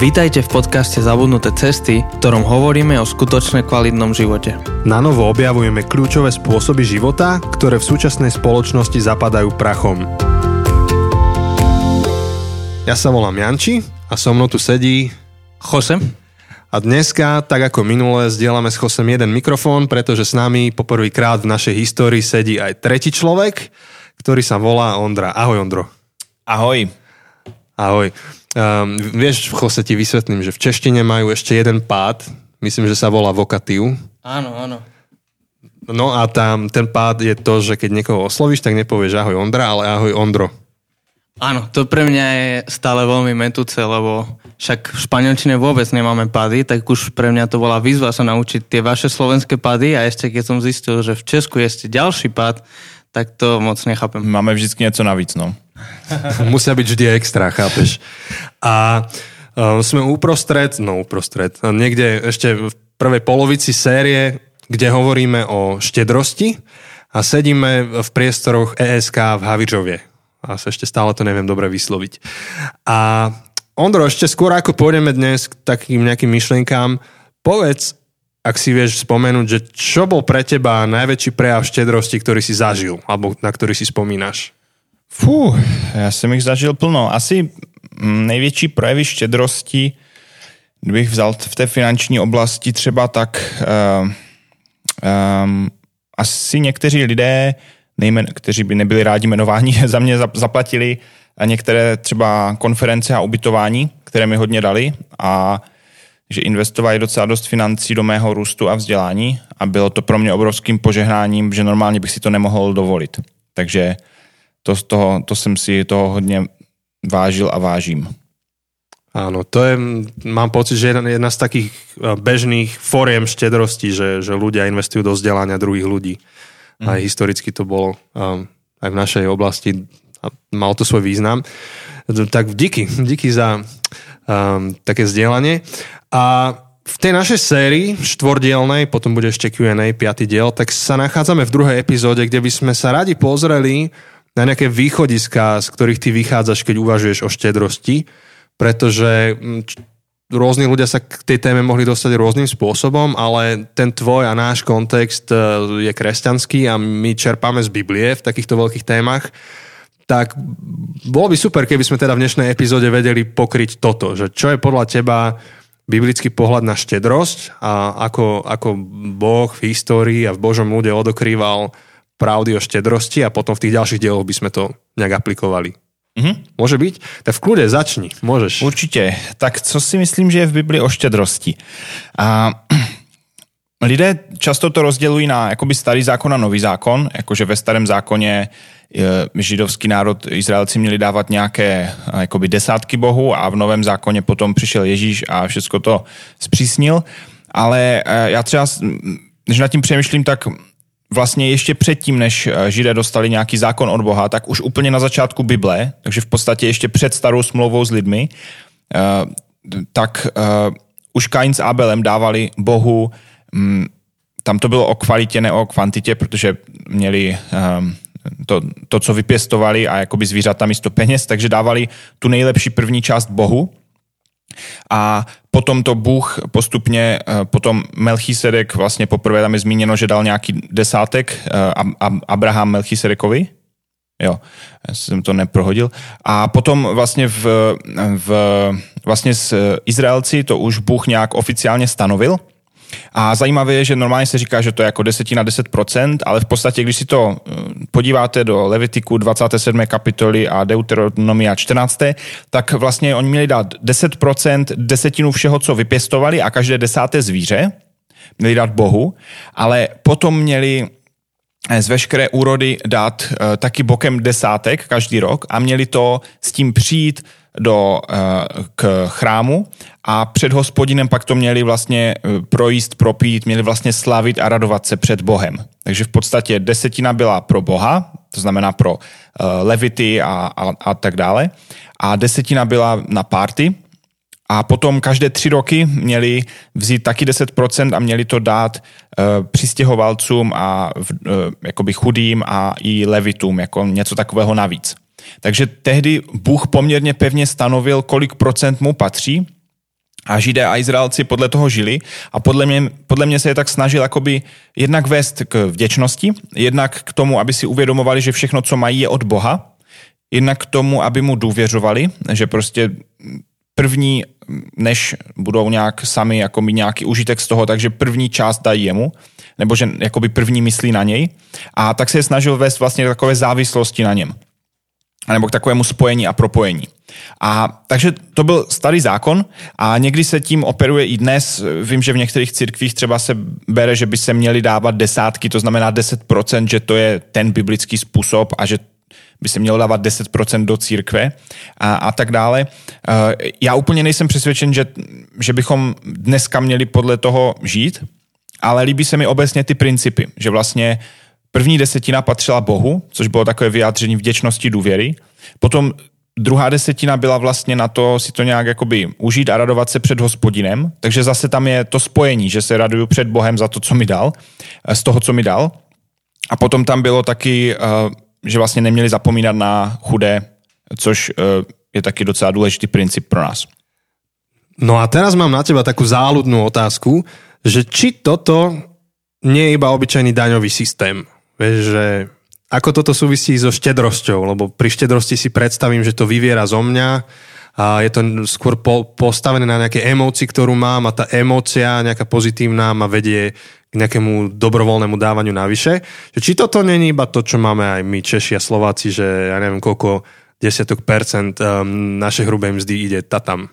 Vítajte v podcaste Zabudnuté cesty, v ktorom hovoríme o skutočne kvalitnom živote. Na novo objavujeme kľúčové spôsoby života, ktoré v súčasnej spoločnosti zapadajú prachom. Ja sa volám Janči a so mnou tu sedí Jose? a dneska, tak ako minule, zdieľame s Chosem jeden mikrofón, pretože s nami poprvýkrát v našej histórii sedí aj tretí človek, ktorý sa volá Ondra. Ahoj Ondro. Ahoj. Ahoj. Um, vieš, Jose, ti vysvetlím, že v češtine majú ešte jeden pád, myslím, že sa volá vokatív. Áno, áno. No a tam ten pád je to, že keď niekoho oslovíš, tak nepovieš ahoj Ondra, ale ahoj Ondro. Áno, to pre mňa je stále veľmi metúce, lebo však v španielčine vôbec nemáme pady, tak už pre mňa to bola výzva sa naučiť tie vaše slovenské pady a ešte keď som zistil, že v Česku je ešte ďalší pad, tak to moc nechápem. Máme vždycky něco navíc, no. Musia byť vždy extra, chápeš? A uh, sme uprostred, no uprostred, niekde ešte v prvej polovici série, kde hovoríme o štedrosti a sedíme v priestoroch ESK v Havičovie. A sa ešte stále to neviem dobre vysloviť. A Ondro, ešte skôr ako pôjdeme dnes k takým nejakým myšlienkám, povedz, ak si vieš spomenúť, že čo bol pre teba najväčší prejav štedrosti, ktorý si zažil, alebo na ktorý si spomínaš? Fú, já jsem jich zažil plno. Asi největší projevy štědrosti, kdybych vzal v té finanční oblasti třeba tak uh, um, asi někteří lidé, nejmen, kteří by nebyli rádi jmenováni, za mě zaplatili některé třeba konference a ubytování, které mi hodně dali a že investovali docela dost financí do mého růstu a vzdělání a bylo to pro mě obrovským požehnáním, že normálně bych si to nemohl dovolit. Takže to, toho, to jsem si toho hodně vážil a vážím. Áno, to je, mám pocit, že jedna, jedna z takých eh, bežných fóriem štedrosti, že, že ľudia investujú do vzdelania druhých ľudí. Mm. Aj historicky to bolo um, aj v našej oblasti a mal to svoj význam. Tak díky, díky za um, také vzdelanie. A v tej našej sérii štvordielnej, potom bude ešte Q&A, piatý diel, tak sa nachádzame v druhej epizóde, kde by sme sa radi pozreli na nejaké východiska, z ktorých ty vychádzaš, keď uvažuješ o štedrosti, pretože mm, rôzni ľudia sa k tej téme mohli dostať rôznym spôsobom, ale ten tvoj a náš kontext e, je kresťanský a my čerpáme z Biblie v takýchto veľkých témach, tak bolo by super, keby sme teda v dnešnej epizóde vedeli pokryť toto, že čo je podľa teba biblický pohľad na štedrosť a ako, ako Boh v histórii a v Božom ľude odokrýval pravdy o štedrosti a potom v tých ďalších dieloch by sme to nejak aplikovali. Mm-hmm. Môže byť? Tak v kľude začni, môžeš. Určitě. Tak co si myslím, že je v Bibli o štědrosti? A lidé často to rozdělují na jakoby starý zákon a nový zákon, jakože ve starém zákoně židovský národ, Izraelci měli dávat nějaké jakoby desátky bohu a v novém zákoně potom přišel Ježíš a všechno to zpřísnil. Ale e, já třeba, když nad tím přemýšlím, tak vlastně ještě předtím, než eh, Židé dostali nějaký zákon od Boha, tak už úplně na začátku Bible, takže v podstatě ještě před starou smlouvou s lidmi, tak už Kain s Abelem dávali Bohu, tam to bylo o kvalitě, ne o kvantitě, protože měli to, to, co vypěstovali a jakoby zvířata místo peněz, takže dávali tu nejlepší první část Bohu. A potom to Bůh postupně, eh, potom Melchisedek vlastně poprvé tam je zmíněno, že dal nějaký desátek eh, Abraham Melchisedekovi, Jo, já jsem to neprohodil. A potom vlastně v, v vlastně s Izraelci to už Bůh nějak oficiálně stanovil, a zajímavé je, že normálně se říká, že to je jako desetina 10%, ale v podstatě, když si to eh, podíváte do Levitiku 27. kapitoly a Deuteronomia 14., tak vlastně oni měli dát 10%, desetinu všeho, co vypěstovali a každé desáté zvíře měli dát Bohu, ale potom měli z veškeré úrody dát uh, taky bokem desátek každý rok a měli to s tím přijít do, uh, k chrámu a před hospodinem pak to měli vlastně uh, projíst, propít, měli vlastně slavit a radovat se před Bohem. Takže v podstatě desetina byla pro Boha, to znamená pro uh, levity a, a, a tak dále. A desetina byla na party, a potom každé tři roky měli vzít taky 10% a měli to dát uh, přistěhovalcům a uh, jakoby chudým a i levitům, jako něco takového navíc. Takže tehdy Bůh poměrně pevně stanovil, kolik procent mu patří. A Židé a Izraelci podle toho žili. A podle mě, podle mě se je tak snažil jakoby jednak vést k vděčnosti, jednak k tomu, aby si uvědomovali, že všechno, co mají, je od Boha, jednak k tomu, aby mu důvěřovali, že prostě první, než budou nějak sami jako mít nějaký užitek z toho, takže první část dají jemu, nebo že jakoby první myslí na něj. A tak se je snažil vést vlastně takové závislosti na něm nebo k takovému spojení a propojení. A takže to byl starý zákon a někdy se tím operuje i dnes. Vím, že v některých církvích třeba se bere, že by se měly dávat desátky, to znamená 10%, že to je ten biblický způsob a že by se mělo dávat 10% do církve a, a tak dále. Já úplně nejsem přesvědčen, že, že bychom dneska měli podle toho žít, ale líbí se mi obecně ty principy, že vlastně První desetina patřila Bohu, což bylo takové vyjádření vděčnosti důvěry. Potom druhá desetina byla vlastně na to si to nějak jakoby užít a radovat se před hospodinem. Takže zase tam je to spojení, že se raduju před Bohem za to, co mi dal, eh, z toho, co mi dal. A potom tam bylo taky, eh, že vlastně neměli zapomínat na chudé, což eh, je taky docela důležitý princip pro nás. No a teraz mám na teba takú záľudnú otázku, že či toto nie je iba obyčajný daňový systém. Vieš, že ako toto súvisí so štedrosťou, lebo pri štedrosti si predstavím, že to vyviera zo mňa a je to skôr po, postavené na nejaké emócii, ktorú mám a tá emócia nejaká pozitívna ma vedie k nejakému dobrovoľnému dávaniu navyše. Či toto není iba to, čo máme aj my Češi a Slováci, že ja neviem koľko desiatok percent um, našej hrubej mzdy ide tam.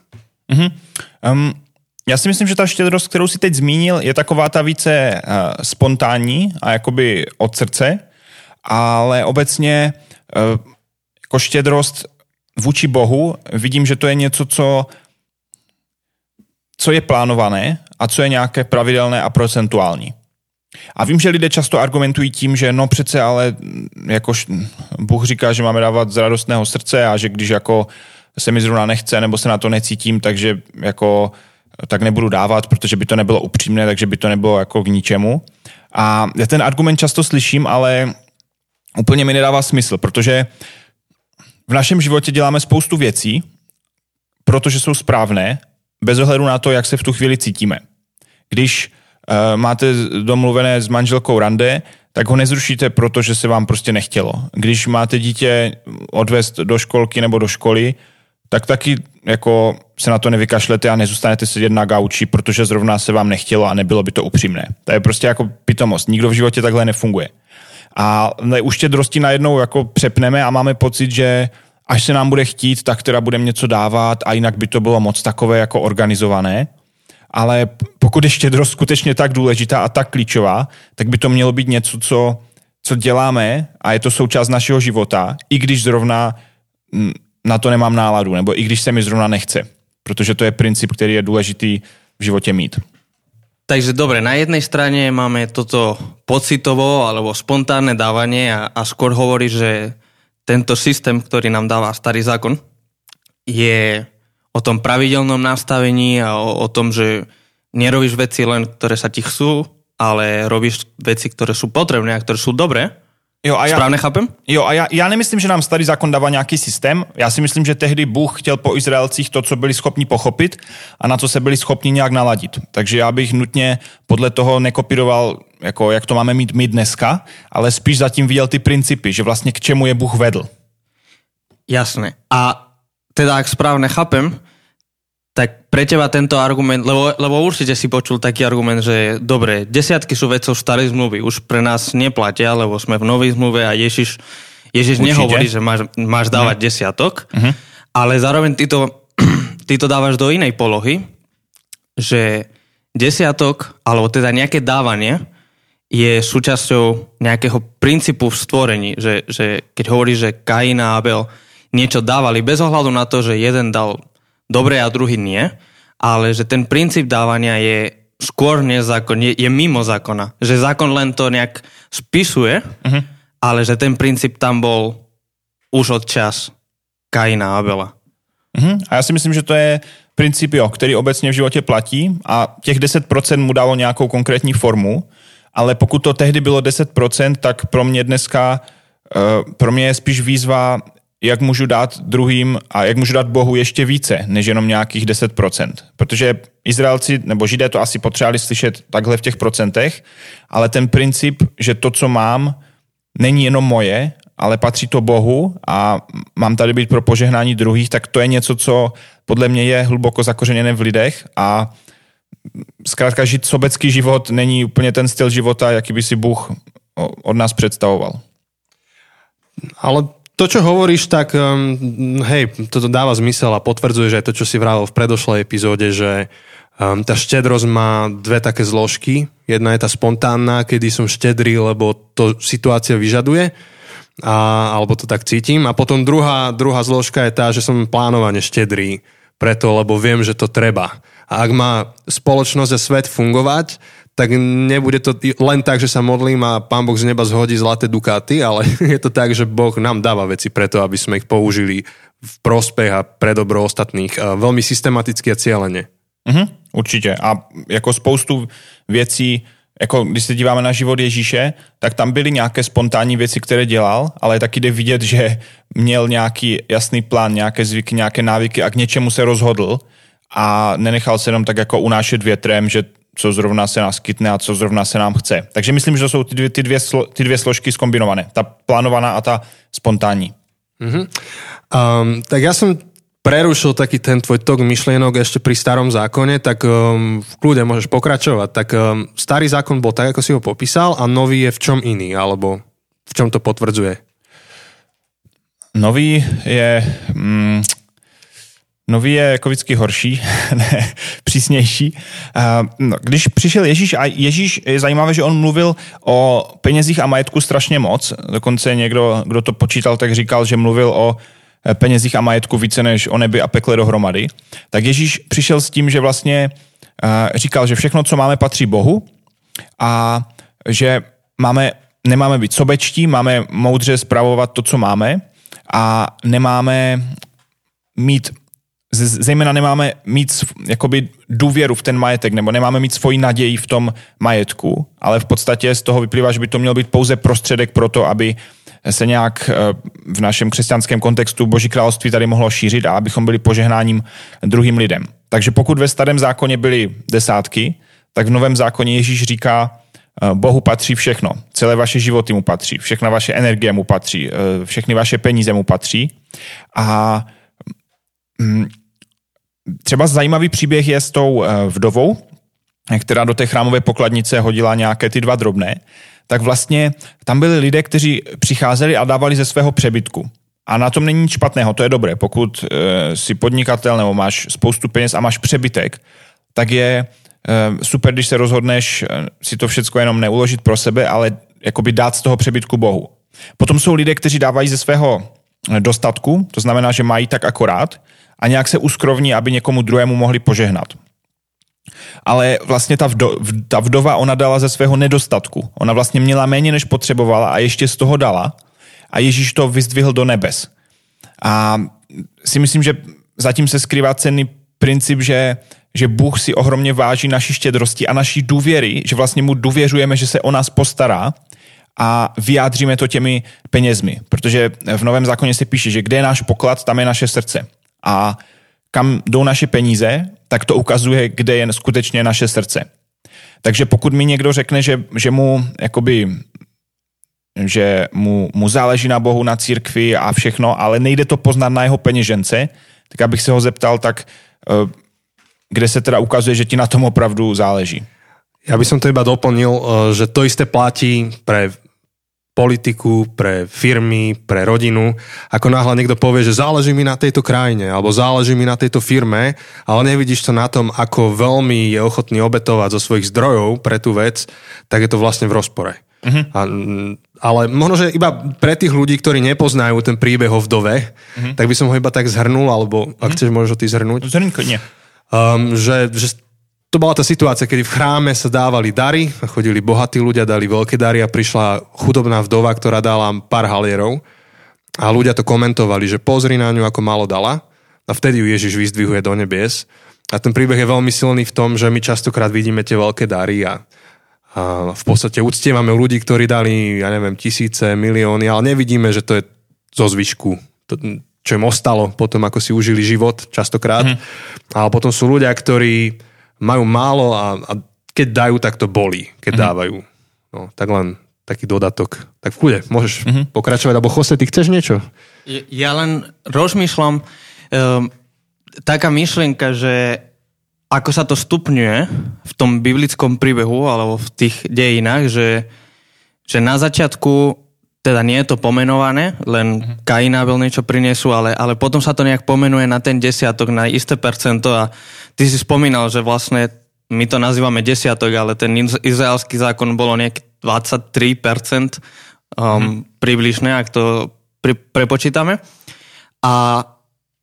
Mm-hmm. Um, já si myslím, že ta štědrost, kterou si teď zmínil, je taková ta více uh, spontánní a jakoby od srdce, ale obecně uh, jako štědrost vůči Bohu vidím, že to je něco, co, co je plánované a co je nějaké pravidelné a procentuální. A vím, že lidé často argumentují tím, že no přece ale jakož Bůh říká, že máme dávat z radostného srdce a že když jako se mi zrovna nechce nebo se na to necítím, takže jako tak nebudu dávat, protože by to nebylo upřímné, takže by to nebylo jako k ničemu. A já ten argument často slyším, ale úplně mi nedává smysl, protože v našem životě děláme spoustu věcí, protože jsou správné, bez ohledu na to, jak se v tu chvíli cítíme. Když uh, máte domluvené s manželkou rande, tak ho nezrušíte, protože se vám prostě nechtělo. Když máte dítě odvést do školky nebo do školy, tak taky jako se na to nevykašlete a nezůstanete sedět na gauči, protože zrovna se vám nechtělo a nebylo by to upřímné. To je prostě jako pitomost. Nikdo v životě takhle nefunguje. A u štědrosti najednou jako přepneme a máme pocit, že až se nám bude chtít, tak teda budeme něco dávat a jinak by to bylo moc takové jako organizované. Ale pokud je štědrost skutečně tak důležitá a tak klíčová, tak by to mělo být něco, co, co děláme a je to součást našeho života, i když zrovna na to nemám náladu, nebo i když se mi zrovna nechce. Protože to je princip, který je důležitý v životě mít. Takže dobre, na jednej strane máme toto pocitovo alebo spontánne dávanie a, a skôr hovorí, že tento systém, ktorý nám dáva starý zákon, je o tom pravidelnom nastavení a o, o tom, že nerobíš veci len, ktoré sa ti chcú, ale robíš veci, ktoré sú potrebné a ktoré sú dobré Jo, a já, Správně chápem? Jo, a já, já nemyslím, že nám starý zákon dává nějaký systém. Já si myslím, že tehdy Bůh chtěl po Izraelcích to, co byli schopni pochopit a na co se byli schopni nějak naladit. Takže já bych nutně podle toho nekopíroval, jako jak to máme mít my dneska, ale spíš zatím viděl ty principy, že vlastně k čemu je Bůh vedl. Jasné. A teda, ak správne chápem, tak pre teba tento argument, lebo, lebo určite si počul taký argument, že dobre, desiatky sú vecou starej zmluvy, už pre nás neplatia, lebo sme v novej zmluve a Ježiš, Ježiš nehovorí, že máš, máš dávať uh desiatok, uh-huh. ale zároveň ty to, ty to dávaš do inej polohy, že desiatok, alebo teda nejaké dávanie je súčasťou nejakého princípu v stvorení, že, že keď hovorí, že Kain a Abel niečo dávali bez ohľadu na to, že jeden dal dobré a druhý nie, ale že ten princíp dávania je skôr nezákon, je, je mimo zákona. Že zákon len to nejak spisuje, uh-huh. ale že ten princíp tam bol už od čas Kaina a Abela. Uh-huh. A já si myslím, že to je princip, jo, který obecně v životě platí a těch 10% mu dalo nějakou konkrétní formu, ale pokud to tehdy bylo 10%, tak pro mě dneska, uh, pro mě je spíš výzva jak můžu dát druhým a jak můžu dát Bohu ještě více, než jenom nějakých 10%. Protože Izraelci nebo Židé to asi potřebovali slyšet takhle v těch procentech, ale ten princip, že to, co mám, není jenom moje, ale patří to Bohu a mám tady být pro požehnání druhých, tak to je něco, co podle mě je hluboko zakořeněné v lidech a zkrátka žít sobecký život není úplně ten styl života, jaký by si Bůh od nás představoval. Ale to, čo hovoríš, tak um, hej, toto dáva zmysel a potvrdzuje, že aj to, čo si vravil v predošlej epizóde, že um, tá štedrosť má dve také zložky. Jedna je tá spontánna, kedy som štedrý, lebo to situácia vyžaduje, a, alebo to tak cítim. A potom druhá, druhá zložka je tá, že som plánovane štedrý, preto, lebo viem, že to treba. A ak má spoločnosť a svet fungovať, tak nebude to len tak, že sa modlím a pán Boh z neba zhodí zlaté dukáty, ale je to tak, že Boh nám dáva veci preto, aby sme ich použili v prospech a pre dobro ostatných. Veľmi systematicky a cieľene. Uh-huh, určitě. A jako spoustu věcí, jako když se díváme na život Ježíše, tak tam byly nějaké spontánní věci, které dělal, ale taky jde vidět, že měl nějaký jasný plán, nějaké zvyky, nějaké návyky a k něčemu se rozhodl a nenechal se jenom tak jako unášet větrem, že co zrovna se nás kytne a co zrovna se nám chce. Takže myslím, že to jsou ty dvě, ty dvě, slo, ty dvě složky skombinované. Ta plánovaná a ta spontánní. Mm-hmm. Um, tak ja som prerušil taký ten tvoj tok myšlienok ešte pri starom zákone, tak um, v kľude môžeš pokračovať. Tak um, starý zákon bol tak, ako si ho popísal a nový je v čom iný, alebo v čom to potvrdzuje? Nový je... Mm, Nový je jako vždycky horší, ne, přísnější. No, když přišel Ježíš, a Ježíš je zajímavé, že on mluvil o penězích a majetku strašně moc. Dokonce někdo, kdo to počítal, tak říkal, že mluvil o e, penězích a majetku více než o nebi a pekle dohromady. Tak Ježíš přišel s tím, že vlastně říkal, že všechno, co máme, patří Bohu a že máme, nemáme být sobečtí, máme moudře spravovat to, co máme a nemáme mít zejména nemáme mít jakoby důvěru v ten majetek, nebo nemáme mít svoji naději v tom majetku, ale v podstatě z toho vyplývá, že by to měl být pouze prostředek pro to, aby se nějak eh, v našem křesťanském kontextu Boží království tady mohlo šířit a abychom byli požehnáním druhým lidem. Takže pokud ve starém zákoně byly desátky, tak v novém zákoně Ježíš říká, eh, Bohu patří všechno, celé vaše životy mu patří, všechna vaše energie mu patří, eh, všechny vaše peníze mu patří a Třeba zajímavý příběh je s tou eh, vdovou, která do té chrámové pokladnice hodila nějaké ty dva drobné, tak vlastně tam byli lidé, kteří přicházeli a dávali ze svého přebytku. A na tom není nic špatného, to je dobré. Pokud e, si podnikatel nebo máš spoustu peněz a máš přebytek, tak je e, super, když se rozhodneš si to všechno jenom neuložit pro sebe, ale jakoby dát z toho přebytku Bohu. Potom jsou lidé, kteří dávají ze svého dostatku, to znamená, že mají tak akorát a nějak se uskrovní, aby někomu druhému mohli požehnat. Ale vlastně ta, vdo, ta vdova, ona dala ze svého nedostatku. Ona vlastně měla méně, než potřebovala a ještě z toho dala a Ježíš to vyzdvihl do nebes. A si myslím, že zatím se skrývá cenný princip, že, že Bůh si ohromně váží naší štědrosti a naší důvěry, že vlastně mu důvěřujeme, že se o nás postará a vyjádříme to těmi penězmi. Protože v Novém zákoně se píše, že kde je náš poklad, tam je naše srdce a kam jdou naše peníze, tak to ukazuje, kde je skutečně naše srdce. Takže pokud mi někdo řekne, že, že mu jakoby že mu, mu záleží na Bohu, na církvi a všechno, ale nejde to poznat na jeho peněžence, tak abych se ho zeptal, tak eh, kde se teda ukazuje, že ti na tom opravdu záleží. Ja by som to iba doplnil, eh, že to isté platí pre politiku, pre firmy, pre rodinu. Ako náhle niekto povie, že záleží mi na tejto krajine alebo záleží mi na tejto firme, ale nevidíš to na tom, ako veľmi je ochotný obetovať zo svojich zdrojov pre tú vec, tak je to vlastne v rozpore. Uh-huh. A, ale možno, že iba pre tých ľudí, ktorí nepoznajú ten príbeh o vdove, uh-huh. tak by som ho iba tak zhrnul, alebo ak uh-huh. chceš, môžeš ho ty zhrnúť. Zhrnko, nie. Um, že, že to bola tá situácia, kedy v chráme sa dávali dary, chodili bohatí ľudia, dali veľké dary a prišla chudobná vdova, ktorá dala pár halierov a ľudia to komentovali, že pozri na ňu, ako málo dala a vtedy ju Ježiš vyzdvihuje do nebies. A ten príbeh je veľmi silný v tom, že my častokrát vidíme tie veľké dary a, a v podstate uctievame ľudí, ktorí dali, ja neviem, tisíce, milióny, ale nevidíme, že to je zo zvyšku to, čo im ostalo potom, ako si užili život častokrát. Mm. Ale potom sú ľudia, ktorí majú málo a, a keď dajú, tak to bolí, keď mm. dávajú. No, tak len taký dodatok. Tak v môžeš mm-hmm. pokračovať, alebo Jose, ty chceš niečo? Ja len rozmýšľam, um, taká myšlienka, že ako sa to stupňuje v tom biblickom príbehu alebo v tých dejinách, že, že na začiatku teda nie je to pomenované, len uh-huh. Kain Abel niečo prinesú, ale, ale potom sa to nejak pomenuje na ten desiatok, na isté percento a ty si spomínal, že vlastne my to nazývame desiatok, ale ten izraelský zákon bolo nejaký 23% um, uh-huh. približne, ak to pri, prepočítame. A,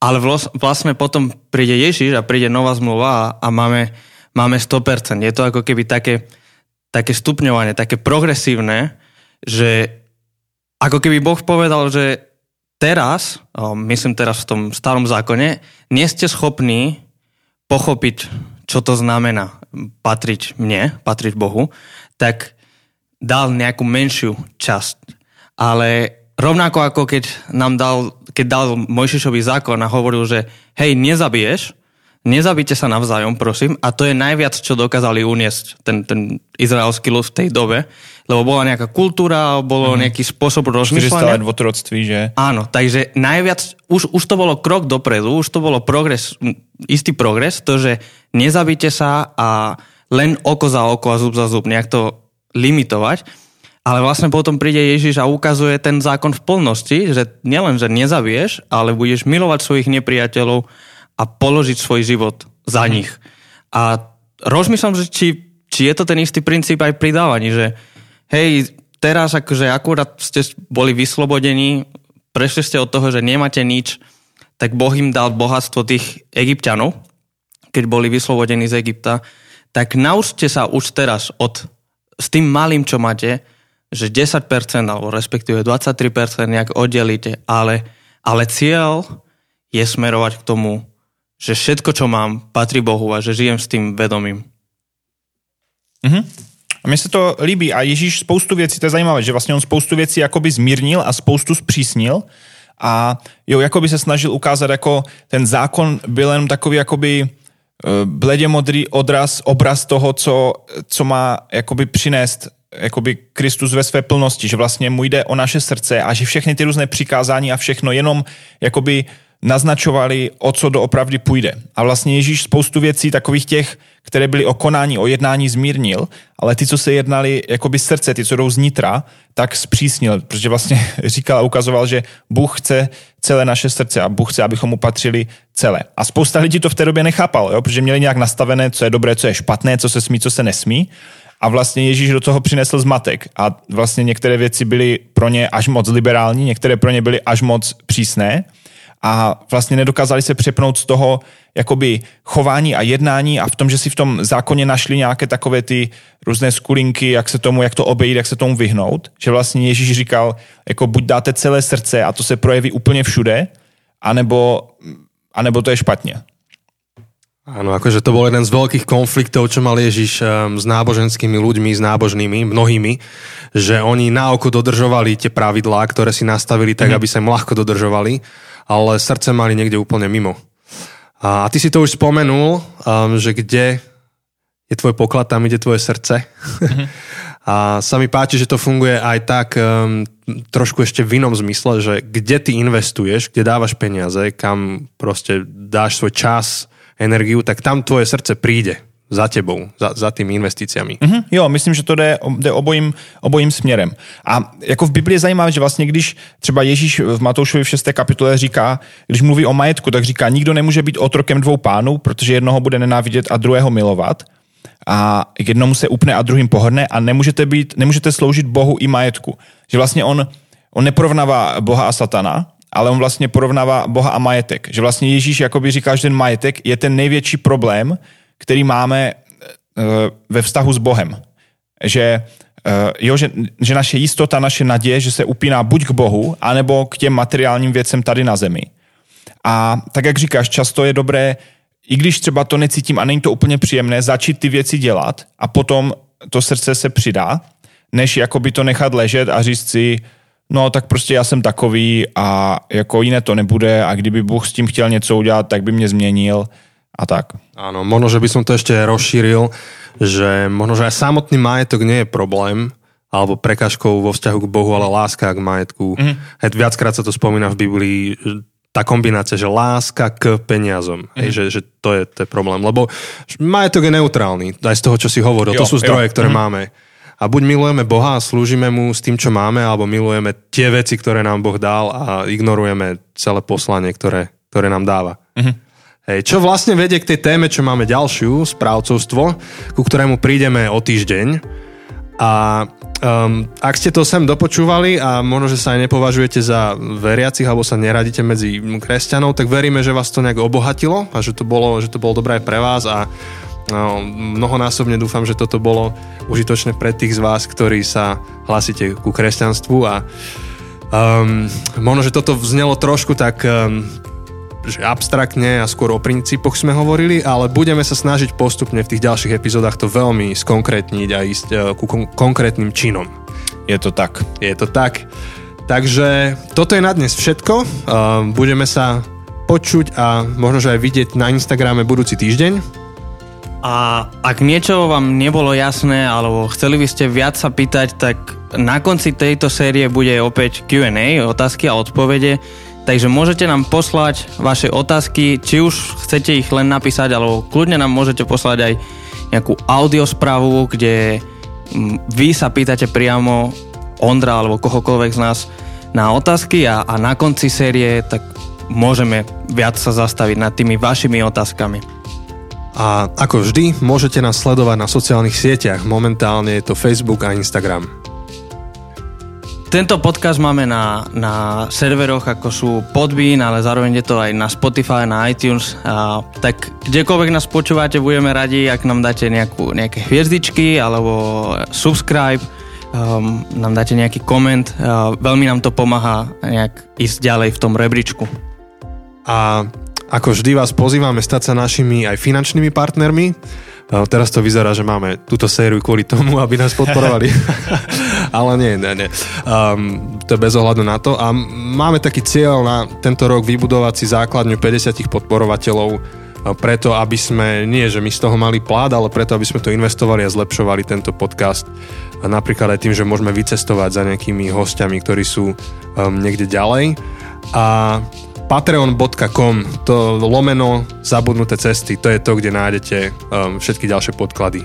ale vlastne potom príde Ježiš a príde nová zmluva a, a máme, máme 100%. Je to ako keby také, také stupňovanie, také progresívne, že ako keby Boh povedal, že teraz, myslím teraz v tom starom zákone, nie ste schopní pochopiť, čo to znamená patriť mne, patriť Bohu, tak dal nejakú menšiu časť. Ale rovnako ako keď nám dal, keď dal Mojšišový zákon a hovoril, že hej, nezabiješ, Nezabite sa navzájom, prosím. A to je najviac, čo dokázali uniesť ten, ten izraelský ľud v tej dobe. Lebo bola nejaká kultúra, bolo mm. nejaký spôsob rozmýšľania. 400 let v otroctví, že? Áno, takže najviac, už, už to bolo krok dopredu, už to bolo progres, istý progres, to, že nezabite sa a len oko za oko a zub za zub, nejak to limitovať. Ale vlastne potom príde Ježiš a ukazuje ten zákon v plnosti, že nielen, že nezabiješ, ale budeš milovať svojich nepriateľov, a položiť svoj život za nich. A rozmýšľam, že či, či je to ten istý princíp aj pri dávaní, že hej, teraz akože akurát ste boli vyslobodení, prešli ste od toho, že nemáte nič, tak Boh im dal bohatstvo tých egyptianov, keď boli vyslobodení z Egypta, tak naučte sa už teraz od, s tým malým, čo máte, že 10% alebo respektíve 23% nejak oddelíte, ale, ale cieľ je smerovať k tomu že všetko, čo mám, patrí Bohu a že žijem s tým vedomím. Mhm. A mně se to líbí a Ježíš spoustu věcí, to je zajímavé, že vlastně on spoustu věcí jakoby zmírnil a spoustu zpřísnil a jo, jakoby se snažil ukázat jako ten zákon byl jenom takový jakoby eh, bledě modrý odraz, obraz toho, co, co má jakoby přinést jakoby Kristus ve své plnosti, že vlastně mu jde o naše srdce a že všechny ty různé přikázání a všechno jenom jakoby naznačovali, o co doopravdy půjde. A vlastně Ježíš spoustu věcí takových těch, které byly o konání, o jednání zmírnil, ale ty, co se jednali jakoby srdce, ty, co jdou z nitra, tak zpřísnil, protože vlastně říkal a ukazoval, že Bůh chce celé naše srdce a Bůh chce, abychom mu patřili celé. A spousta lidí to v té době nechápalo, jo? protože měli nějak nastavené, co je dobré, co je špatné, co se smí, co se nesmí. A vlastně Ježíš do toho přinesl zmatek. A vlastně některé věci byly pro ně až moc liberální, některé pro ně byly až moc přísné a vlastně nedokázali se přepnout z toho jakoby chování a jednání a v tom, že si v tom zákoně našli nějaké takové ty různé skulinky, jak se tomu, jak to obejít, jak se tomu vyhnout. Že vlastně Ježíš říkal, jako buď dáte celé srdce a to se projeví úplně všude, anebo, anebo to je špatně. Áno, akože to bol jeden z veľkých konfliktov, čo mal Ježiš um, s náboženskými ľuďmi, s nábožnými, mnohými, že oni na oko dodržovali tie pravidlá, ktoré si nastavili tak, mm. aby sa im ľahko dodržovali ale srdce mali niekde úplne mimo. A, ty si to už spomenul, um, že kde je tvoj poklad, tam ide tvoje srdce. Mm-hmm. a sa mi páči, že to funguje aj tak um, trošku ešte v inom zmysle, že kde ty investuješ, kde dávaš peniaze, kam proste dáš svoj čas, energiu, tak tam tvoje srdce príde za tebou, za, za tými investíciami. Mm-hmm, jo, myslím, že to jde, jde obojím, obojím směrem. A jako v Biblii je zajímavé, že vlastně když třeba Ježíš v Matoušovi v 6. kapitole říká, když mluví o majetku, tak říká, nikdo nemůže být otrokem dvou pánů, protože jednoho bude nenávidět a druhého milovat. A jednomu se upne a druhým pohrne a nemůžete, být, nemůžete sloužit Bohu i majetku. Že vlastně on, on neporovnává Boha a satana, ale on vlastně porovnává Boha a majetek. Že vlastně Ježíš jakoby říká, že ten majetek je ten největší problém, který máme eh, ve vztahu s Bohem. Že, eh, jo, že, že naše jistota, naše naděje, že se upíná buď k Bohu, anebo k těm materiálním věcem tady na zemi. A tak, jak říkáš, často je dobré, i když třeba to necítím a není to úplně příjemné, začít ty věci dělat a potom to srdce se přidá, než jakoby to nechat ležet a říct si, no tak prostě já jsem takový a jako jiné to nebude a kdyby Bůh s tím chtěl něco udělat, tak by mě změnil a tak. Áno, možno, že by som to ešte rozšíril, že možno, že aj samotný majetok nie je problém, alebo prekažkou vo vzťahu k Bohu, ale láska k majetku. Mm. Hej, viackrát sa to spomína v Biblii, tá kombinácia, že láska k peniazom, mm. hej, že, že to, je, to je problém. Lebo majetok je neutrálny, aj z toho, čo si hovoril. Jo, to sú zdroje, jo. ktoré mm. máme. A buď milujeme Boha a slúžime mu s tým, čo máme, alebo milujeme tie veci, ktoré nám Boh dal a ignorujeme celé poslanie, ktoré, ktoré nám dáva. Mm. Hej, čo vlastne vedie k tej téme, čo máme ďalšiu, správcovstvo, ku ktorému prídeme o týždeň. A um, ak ste to sem dopočúvali a možno, že sa aj nepovažujete za veriacich alebo sa neradíte medzi kresťanov, tak veríme, že vás to nejak obohatilo a že to bolo, že to bolo dobré pre vás a no, mnohonásobne dúfam, že toto bolo užitočné pre tých z vás, ktorí sa hlasíte ku kresťanstvu a um, možno, že toto vznelo trošku tak um, že abstraktne a skôr o princípoch sme hovorili, ale budeme sa snažiť postupne v tých ďalších epizódach to veľmi skonkrétniť a ísť e, ku kon- konkrétnym činom. Je to tak. Je to tak. Takže toto je na dnes všetko. E, budeme sa počuť a možno, že aj vidieť na Instagrame budúci týždeň. A ak niečo vám nebolo jasné, alebo chceli by ste viac sa pýtať, tak na konci tejto série bude opäť Q&A, otázky a odpovede Takže môžete nám poslať vaše otázky, či už chcete ich len napísať, alebo kľudne nám môžete poslať aj nejakú audiosprávu, kde mm, vy sa pýtate priamo Ondra alebo kohokoľvek z nás na otázky a, a na konci série tak môžeme viac sa zastaviť nad tými vašimi otázkami. A ako vždy, môžete nás sledovať na sociálnych sieťach. Momentálne je to Facebook a Instagram. Tento podcast máme na, na serveroch, ako sú Podbean, ale zároveň je to aj na Spotify, na iTunes. A, tak kdekoľvek nás počúvate, budeme radi, ak nám dáte nejakú, nejaké hviezdičky alebo subscribe, um, nám dáte nejaký koment. Uh, veľmi nám to pomáha nejak ísť ďalej v tom rebríčku. A ako vždy vás pozývame stať sa našimi aj finančnými partnermi. Teraz to vyzerá, že máme túto sériu kvôli tomu, aby nás podporovali. Ale nie, nie, nie. Um, to je bez ohľadu na to. A máme taký cieľ na tento rok vybudovať si základňu 50 podporovateľov preto, aby sme, nie že my z toho mali plát, ale preto, aby sme to investovali a zlepšovali tento podcast. A napríklad aj tým, že môžeme vycestovať za nejakými hostiami, ktorí sú um, niekde ďalej. A patreon.com, to lomeno zabudnuté cesty, to je to, kde nájdete um, všetky ďalšie podklady.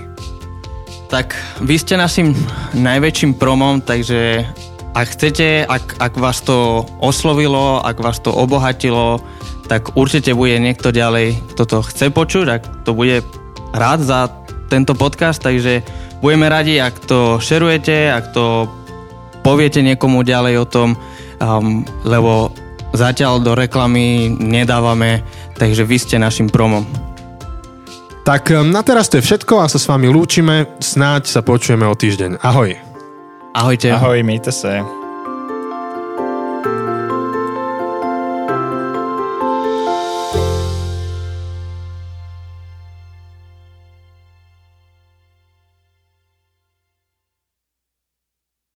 Tak vy ste našim najväčším promom, takže ak chcete, ak, ak vás to oslovilo, ak vás to obohatilo, tak určite bude niekto ďalej, kto to chce počuť, ak to bude rád za tento podcast, takže budeme radi, ak to šerujete, ak to poviete niekomu ďalej o tom, um, lebo Zatiaľ do reklamy nedávame, takže vy ste našim promom. Tak um, na teraz to je všetko a sa s vami lúčime. Snáď sa počujeme o týždeň. Ahoj. Ahojte. Ahoj, majte sa.